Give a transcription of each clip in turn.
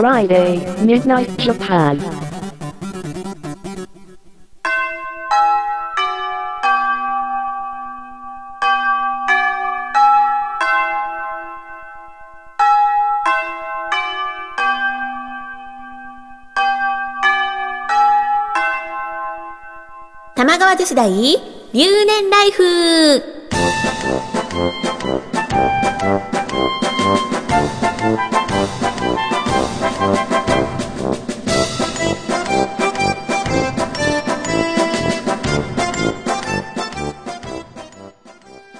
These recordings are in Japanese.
Friday, Midnight Japan. 玉川女子大留年ライフ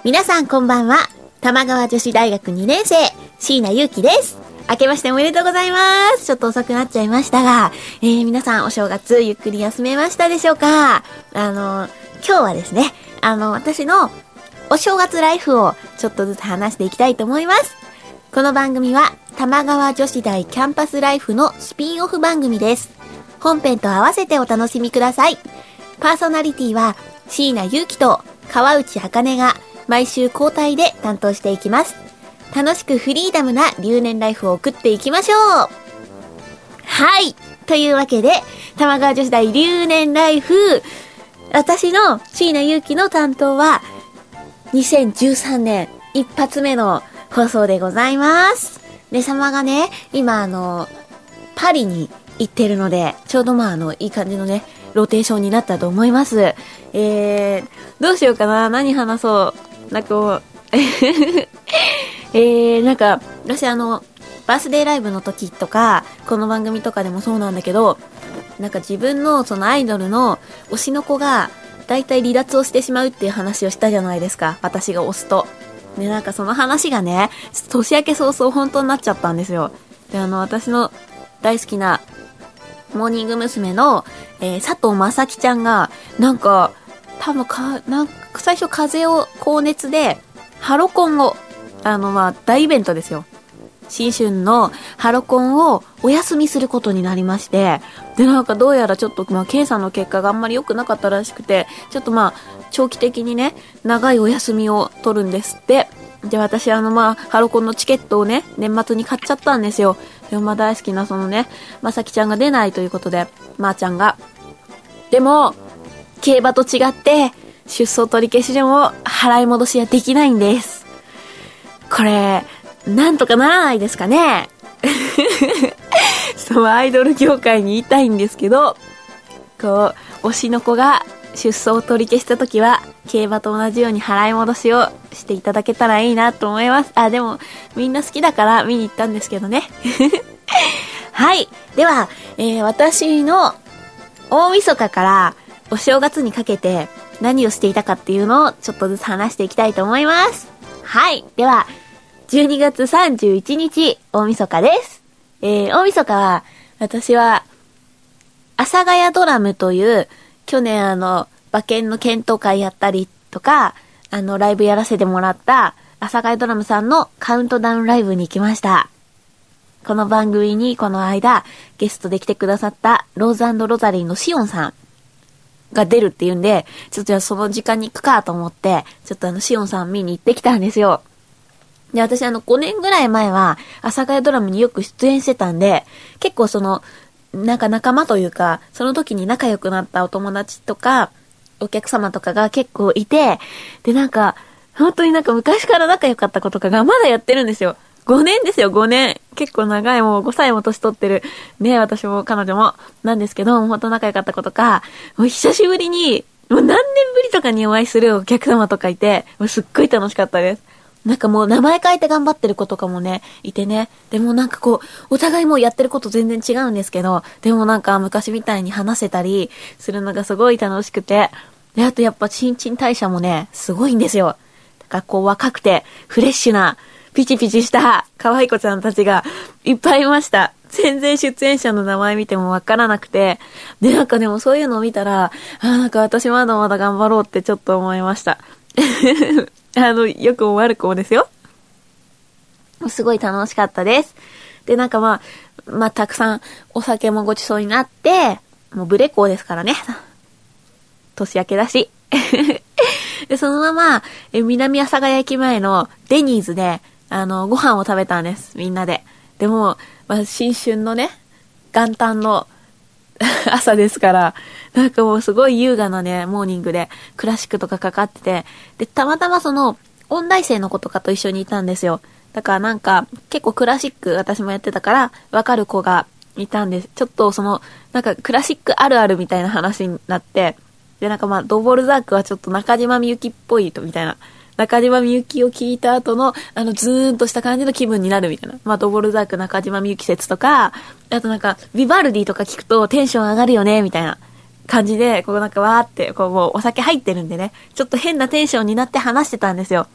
皆さんこんばんは。玉川女子大学2年生、椎名祐希です。明けましておめでとうございます。ちょっと遅くなっちゃいましたが、えー、皆さんお正月ゆっくり休めましたでしょうか？あの、今日はですね、あの、私のお正月ライフをちょっとずつ話していきたいと思います。この番組は玉川女子大キャンパスライフのスピンオフ番組です。本編と合わせてお楽しみください。パーソナリティは椎名祐希と川内茜が毎週交代で担当していきます。楽しくフリーダムな留年ライフを送っていきましょうはいというわけで、玉川女子大留年ライフ、私の椎名祐希の担当は、2013年一発目の放送でございます。で、様がね、今あの、パリに行ってるので、ちょうどまああの、いい感じのね、ローテーションになったと思います。えー、どうしようかな何話そう。なんか、えー、なんか、私あの、バースデーライブの時とか、この番組とかでもそうなんだけど、なんか自分のそのアイドルの推しの子が、だいたい離脱をしてしまうっていう話をしたじゃないですか。私が推すと。で、なんかその話がね、年明け早々本当になっちゃったんですよ。で、あの、私の大好きな、モーニング娘。の、えー佐藤正樹ちゃんが、なんか、多分か、なんか、最初風邪を高熱で、ハロコンを、あの、まあ、大イベントですよ。新春のハロコンをお休みすることになりまして、で、なんかどうやらちょっと、まあ、検査の結果があんまり良くなかったらしくて、ちょっとまあ、長期的にね、長いお休みを取るんですって。で、私あのまあ、ハロコンのチケットをね、年末に買っちゃったんですよ。でもまあ大好きなそのね、まさきちゃんが出ないということで、まー、ちゃんが。でも、競馬と違って、出走取り消しでも払い戻しはできないんです。これ、なんとかならないですかね？そう、アイドル業界に言いたいんですけど、こう、推しの子が出走を取り消した時は、競馬と同じように払い戻しをしていただけたらいいなと思います。あ、でも、みんな好きだから見に行ったんですけどね。はい。では、えー私の大晦日からお正月にかけて何をしていたかっていうのをちょっとずつ話していきたいと思います。はい。では、12月31日、大晦日です。えー、大晦日は、私は、阿佐ヶ谷ドラムという、去年あの、馬券の検討会やったりとか、あの、ライブやらせてもらった、阿佐ヶ谷ドラムさんのカウントダウンライブに行きました。この番組にこの間、ゲストで来てくださった、ローズロザリーのシオンさんが出るっていうんで、ちょっとじゃあその時間に行くかと思って、ちょっとあの、シオンさん見に行ってきたんですよ。で、私あの、5年ぐらい前は、阿佐ヶ谷ドラムによく出演してたんで、結構その、なんか仲間というか、その時に仲良くなったお友達とか、お客様とかが結構いて、で、なんか、本当になんか昔から仲良かった子とかがまだやってるんですよ。5年ですよ、5年。結構長い、もう5歳も年取ってる。ね、私も彼女も。なんですけど、本当仲良かった子とか、もう久しぶりに、もう何年ぶりとかにお会いするお客様とかいて、もうすっごい楽しかったです。なんかもう名前変えて頑張ってる子とかもね、いてね。でもなんかこう、お互いもうやってること全然違うんですけど、でもなんか昔みたいに話せたりするのがすごい楽しくて。で、あとやっぱ新陳代謝もね、すごいんですよ。だからこう若くて、フレッシュな、ピチピチした可愛い子ちゃんたちがいっぱいいました。全然出演者の名前見てもわからなくて。で、なんかでもそういうのを見たら、あーなんか私まだまだ頑張ろうってちょっと思いました。あの、よくも悪くもですよ。すごい楽しかったです。で、なんかまあ、まあ、たくさんお酒もごちそうになって、もうブレコーですからね。年明けだし。で、そのまま、え南阿佐ヶ谷駅前のデニーズで、あの、ご飯を食べたんです。みんなで。でも、まあ、新春のね、元旦の 朝ですから、なんかもうすごい優雅なね、モーニングでクラシックとかかかってて、で、たまたまその、音大生の子とかと一緒にいたんですよ。だからなんか、結構クラシック私もやってたから、わかる子がいたんです。ちょっとその、なんかクラシックあるあるみたいな話になって、で、なんかまあ、ドボルザークはちょっと中島みゆきっぽいと、みたいな。中島みゆきを聞いた後の、あの、ズーンとした感じの気分になるみたいな。まあ、ドボルザーク中島みゆき説とか、あとなんか、ビバルディとか聞くとテンション上がるよね、みたいな感じで、こうなんかわーって、こうもうお酒入ってるんでね、ちょっと変なテンションになって話してたんですよ。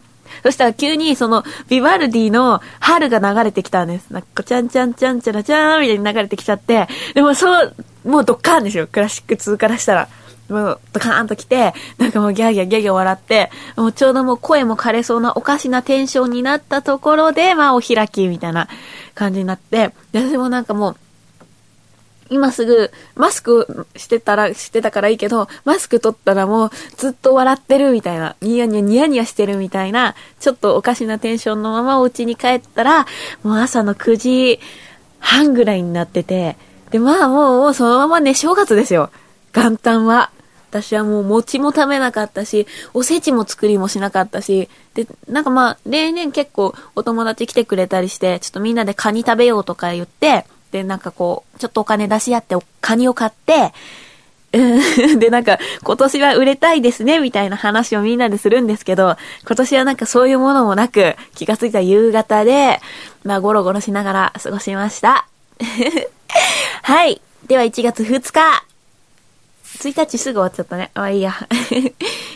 そしたら急にその、ビバルディの春が流れてきたんです。なんか、ちゃんちゃんちゃんちゃらちゃーんみたいに流れてきちゃって、でもそう、もうドッカーンですよ。クラシック2からしたら。もうドカーンと来て、なんかもうギャーギャーギャーギャー笑って、もうちょうどもう声も枯れそうなおかしなテンションになったところで、まあお開きみたいな感じになって、で私もなんかもう、今すぐマスクしてたら、してたからいいけど、マスク取ったらもうずっと笑ってるみたいな、ニヤニヤニヤニヤしてるみたいな、ちょっとおかしなテンションのままお家に帰ったら、もう朝の9時半ぐらいになってて、で、まあ、もうそのままね、正月ですよ。元旦は。私はもう餅も食べなかったし、おせちも作りもしなかったし、で、なんかまあ、例年結構お友達来てくれたりして、ちょっとみんなでカニ食べようとか言って、で、なんかこう、ちょっとお金出し合ってカニを買って、で、なんか、今年は売れたいですね、みたいな話をみんなでするんですけど、今年はなんかそういうものもなく、気がついた夕方で、まあ、ゴロゴロしながら過ごしました。はい。では、1月2日。1日すぐ終わっちゃったね。まあいいや。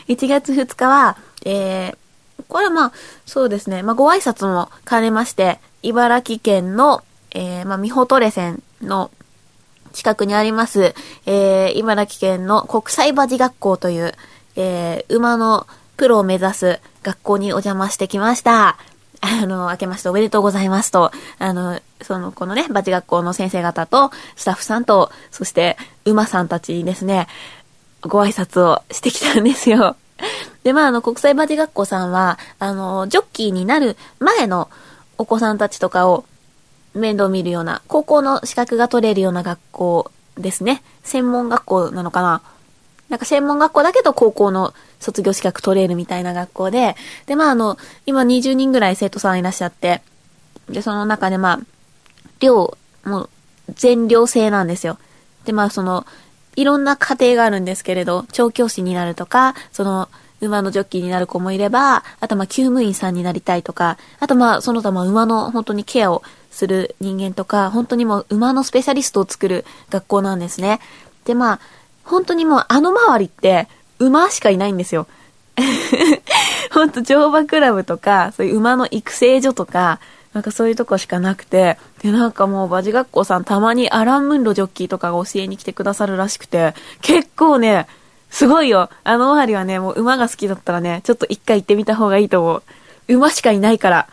1月2日は、えー、これはまあ、そうですね。まあ、ご挨拶も兼ねまして、茨城県の、えー、まあ、美穂トレセンの近くにあります、えー、茨城県の国際馬事学校という、えー、馬のプロを目指す学校にお邪魔してきました。あの、明けましておめでとうございますと、あの、その、このね、馬事学校の先生方と、スタッフさんと、そして、馬さんたちにですね、ご挨拶をしてきたんですよ。で、まあ、あの、国際馬事学校さんは、あの、ジョッキーになる前のお子さんたちとかを面倒見るような、高校の資格が取れるような学校ですね。専門学校なのかななんか専門学校だけど高校の卒業資格取れるみたいな学校で、で、まああの、今20人ぐらい生徒さんいらっしゃって、で、その中でまあ、寮、もう全寮制なんですよ。で、まあその、いろんな家庭があるんですけれど、調教師になるとか、その、馬のジョッキーになる子もいれば、あとまあ厩務員さんになりたいとか、あとまあその他まあ馬の本当にケアをする人間とか、本当にもう馬のスペシャリストを作る学校なんですね。でまあ、本当にもうあの周りって馬しかいないんですよ。本当乗馬クラブとか、そういう馬の育成所とか、なんかそういうとこしかなくて、で、なんかもう馬事学校さんたまにアランムンロジョッキーとかが教えに来てくださるらしくて、結構ね、すごいよ。あの周りはね、もう馬が好きだったらね、ちょっと一回行ってみた方がいいと思う。馬しかいないから。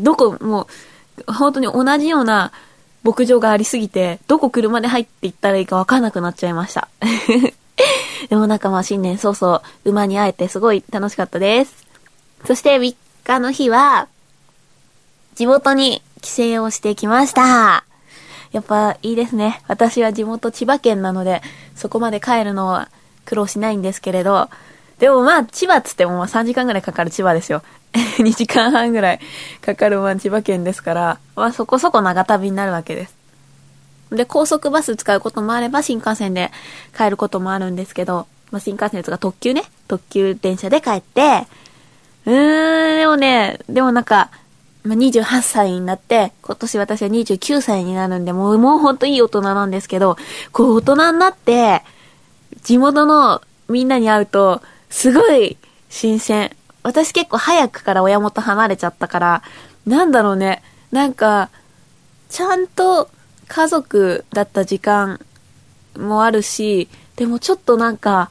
どこ、もう、本当に同じような牧場がありすぎて、どこ車で入って行ったらいいかわかんなくなっちゃいました。でもなんかまあ新年早々馬に会えてすごい楽しかったです。そして3日の日は、地元に帰省をしてきました。やっぱいいですね。私は地元千葉県なので、そこまで帰るのは苦労しないんですけれど、でもまあ千葉っつっても3時間ぐらいかかる千葉ですよ。2時間半ぐらいかかるまあ千葉県ですから、まあそこそこ長旅になるわけです。で、高速バス使うこともあれば、新幹線で帰ることもあるんですけど、まあ、新幹線とか特急ね、特急電車で帰って、うーん、でもね、でもなんか、まあ、28歳になって、今年私は29歳になるんで、もう、もうほんといい大人なんですけど、こう大人になって、地元のみんなに会うと、すごい新鮮。私結構早くから親元離れちゃったから、なんだろうね、なんか、ちゃんと家族だった時間もあるし、でもちょっとなんか、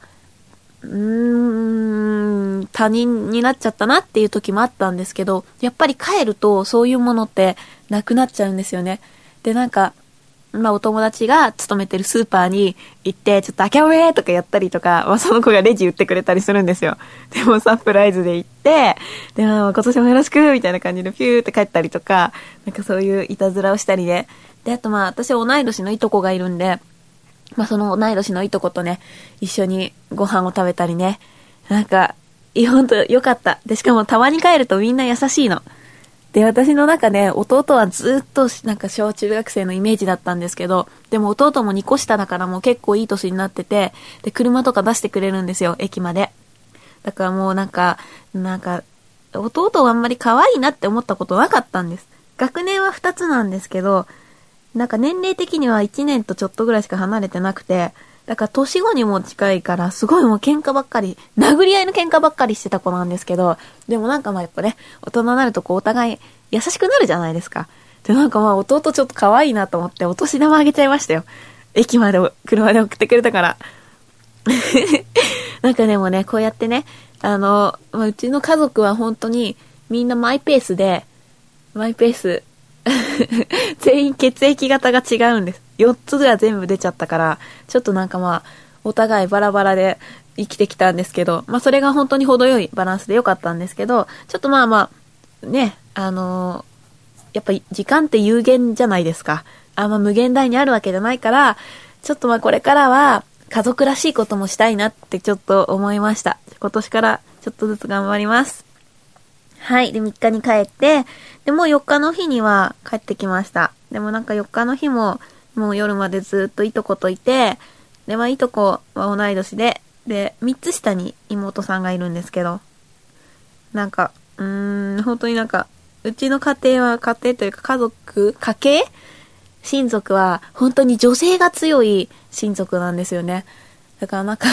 うーん、他人になっちゃったなっていう時もあったんですけど、やっぱり帰るとそういうものってなくなっちゃうんですよね。で、なんか、まあお友達が勤めてるスーパーに行って、ちょっと開けおめとかやったりとか、まあその子がレジ売ってくれたりするんですよ。でもサプライズで行って、で、まあ今年もよろしくみたいな感じでピューって帰ったりとか、なんかそういういたずらをしたりで。で、あとまあ私同い年のいとこがいるんで、まあその同い年のいとことね、一緒にご飯を食べたりね。なんか、いやほんとよかった。で、しかもたまに帰るとみんな優しいの。で、私の中で弟はずっとなんか小中学生のイメージだったんですけど、でも弟も2個下だからもう結構いい年になってて、で、車とか出してくれるんですよ、駅まで。だからもうなんか、なんか、弟はあんまり可愛いなって思ったことなかったんです。学年は2つなんですけど、なんか年齢的には1年とちょっとぐらいしか離れてなくて、だから年後にも近いから、すごいもう喧嘩ばっかり、殴り合いの喧嘩ばっかりしてた子なんですけど、でもなんかまあやっぱね、大人になるとこうお互い優しくなるじゃないですか。で、なんかまあ弟ちょっと可愛いなと思ってお年玉あげちゃいましたよ。駅まで車で送ってくれたから。なんかでもね、こうやってね、あの、ま、うちの家族は本当にみんなマイペースで、マイペース、全員血液型が違うんです。4つが全部出ちゃったから、ちょっとなんかまあ、お互いバラバラで生きてきたんですけど、まあそれが本当に程よいバランスで良かったんですけど、ちょっとまあまあ、ね、あのーやっぱ時間って有限じゃないですか。あんま無限大にあるわけじゃないから、ちょっとまあこれからは家族らしいこともしたいなってちょっと思いました。今年からちょっとずつ頑張ります。はい。で、3日に帰って、で、もう4日の日には帰ってきました。でもなんか4日の日も、もう夜までずっといとこといて、で、まあいとこは同い年で、で、3つ下に妹さんがいるんですけど、なんか、うーん、本当になんか、うちの家庭は、家庭というか家族、家系?親族は、本当に女性が強い親族なんですよね。だからなんか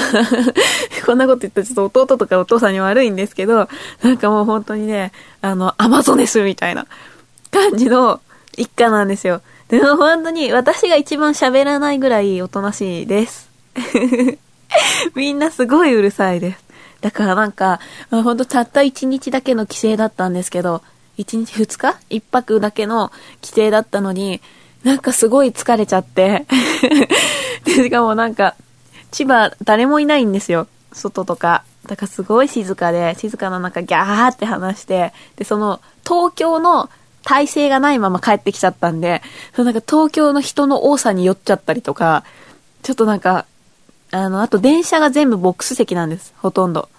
こんなこと言ったらちょっと弟とかお父さんに悪いんですけど、なんかもう本当にね、あの、アマゾネスみたいな感じの一家なんですよ。でも本当に私が一番喋らないぐらいおとなしいです。みんなすごいうるさいです。だからなんか、まあ、ほんとたった一日だけの帰省だったんですけど、一日二日？一泊だけの帰省だったのに、なんかすごい疲れちゃって。で、しかもなんか、千葉誰もいないんですよ。外とか。だからすごい静かで、静かな中ギャーって話して、で、その、東京の体制がないまま帰ってきちゃったんで、そのなんか東京の人の多さに酔っちゃったりとか、ちょっとなんか、あの、あと電車が全部ボックス席なんです。ほとんど。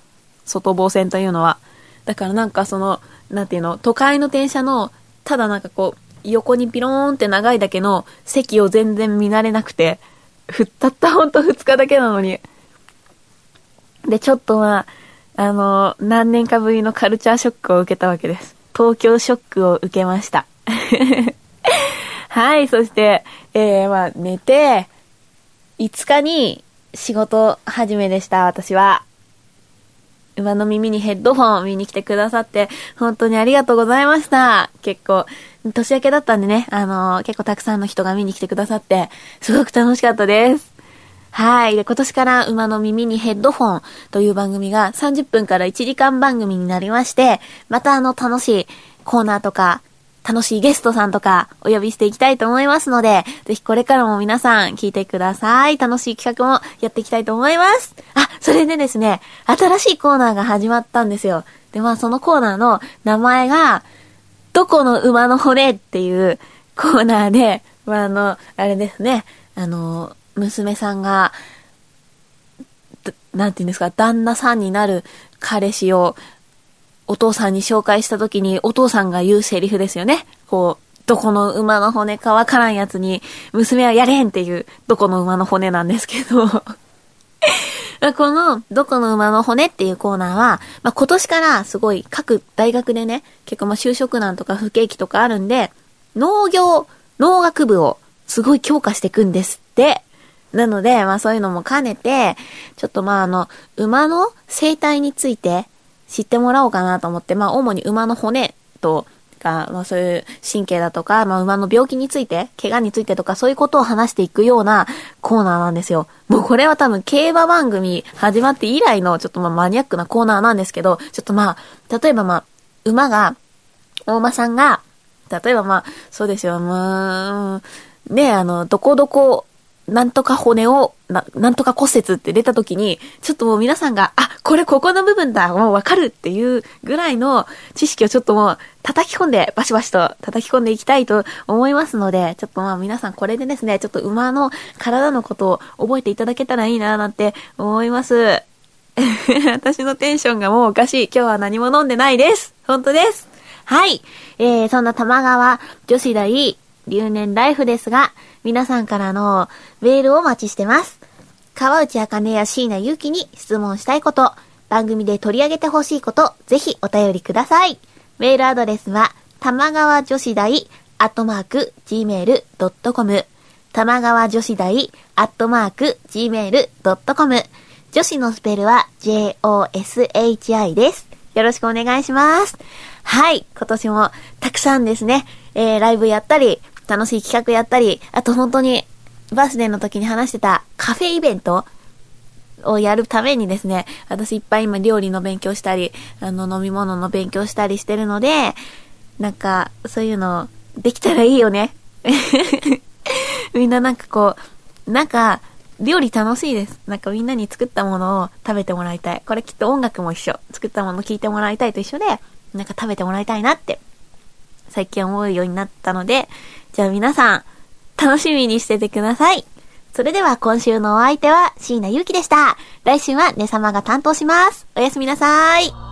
外房線というのは。だからなんかその、なんていうの、都会の電車の、ただなんかこう、横にピローンって長いだけの席を全然見慣れなくて、ふったったほんと2日だけなのに。で、ちょっとまあ、あの、何年かぶりのカルチャーショックを受けたわけです。東京ショックを受けました。はい、そして、えー、まあ、寝て、5日に仕事始めでした、私は。馬の耳にヘッドフォン見に来てくださって、本当にありがとうございました。結構、年明けだったんでね、あのー結構たくさんの人が見に来てくださって、すごく楽しかったです。はい。で、今年から馬の耳にヘッドフォンという番組が30分から1時間番組になりまして、またあの楽しいコーナーとか、楽しいゲストさんとかお呼びしていきたいと思いますので、ぜひこれからも皆さん聞いてください。楽しい企画もやっていきたいと思います。あ、それでですね、新しいコーナーが始まったんですよ。で、まあそのコーナーの名前が、どこの馬の骨っていうコーナーで、まああの、あれですね、あの、娘さんが、なんて言うんですか、旦那さんになる彼氏をお父さんに紹介した時にお父さんが言うセリフですよね。こう、どこの馬の骨かわからんやつに娘はやれんっていうどこの馬の骨なんですけど。この、どこの馬の骨っていうコーナーは、まあ、今年からすごい各大学でね、結構ま就職難とか不景気とかあるんで、農業、農学部をすごい強化していくんですって。なので、まあそういうのも兼ねて、ちょっとまああの、馬の生態について知ってもらおうかなと思って、まあ主に馬の骨とか、まあそういう神経だとか、まあ馬の病気について、怪我についてとかそういうことを話していくようなコーナーなんですよ。もうこれは多分競馬番組始まって以来のちょっとまあマニアックなコーナーなんですけど、ちょっとまあ、例えばまあ、馬が、大馬さんが、例えばまあ、そうですよ、まあ、ね、あの、どこどこ、なんとか骨を、な、なんとか骨折って出た時に、ちょっともう皆さんが、あ、これここの部分だ、もうわかるっていうぐらいの知識をちょっともう叩き込んで、バシバシと叩き込んでいきたいと思いますので、ちょっとまあ皆さんこれでですね、ちょっと馬の体のことを覚えていただけたらいいななんて思います。私のテンションがもうおかしい。今日は何も飲んでないです。本当です。はい。えー、そんな玉川女子大留年ライフですが、皆さんからのメールをお待ちしてます。川内茜や椎名ゆきに質問したいこと、番組で取り上げてほしいこと、ぜひお便りください。メールアドレスは、玉川女子大アットマーク gmail.com 玉川女子大アットマーク gmail.com 女子のスペルは joshi です。よろしくお願いします。はい。今年もたくさんですね、えー、ライブやったり、楽しい企画やったり、あと本当にバースデーの時に話してたカフェイベントをやるためにですね、私いっぱい今料理の勉強したり、あの飲み物の勉強したりしてるので、なんかそういうのできたらいいよね。みんななんかこう、なんか料理楽しいです。なんかみんなに作ったものを食べてもらいたい。これきっと音楽も一緒。作ったもの聞いてもらいたいと一緒で、なんか食べてもらいたいなって、最近思うようになったので、じゃあ皆さん、楽しみにしててください。それでは今週のお相手は椎名ゆうきでした。来週はねさまが担当します。おやすみなさい。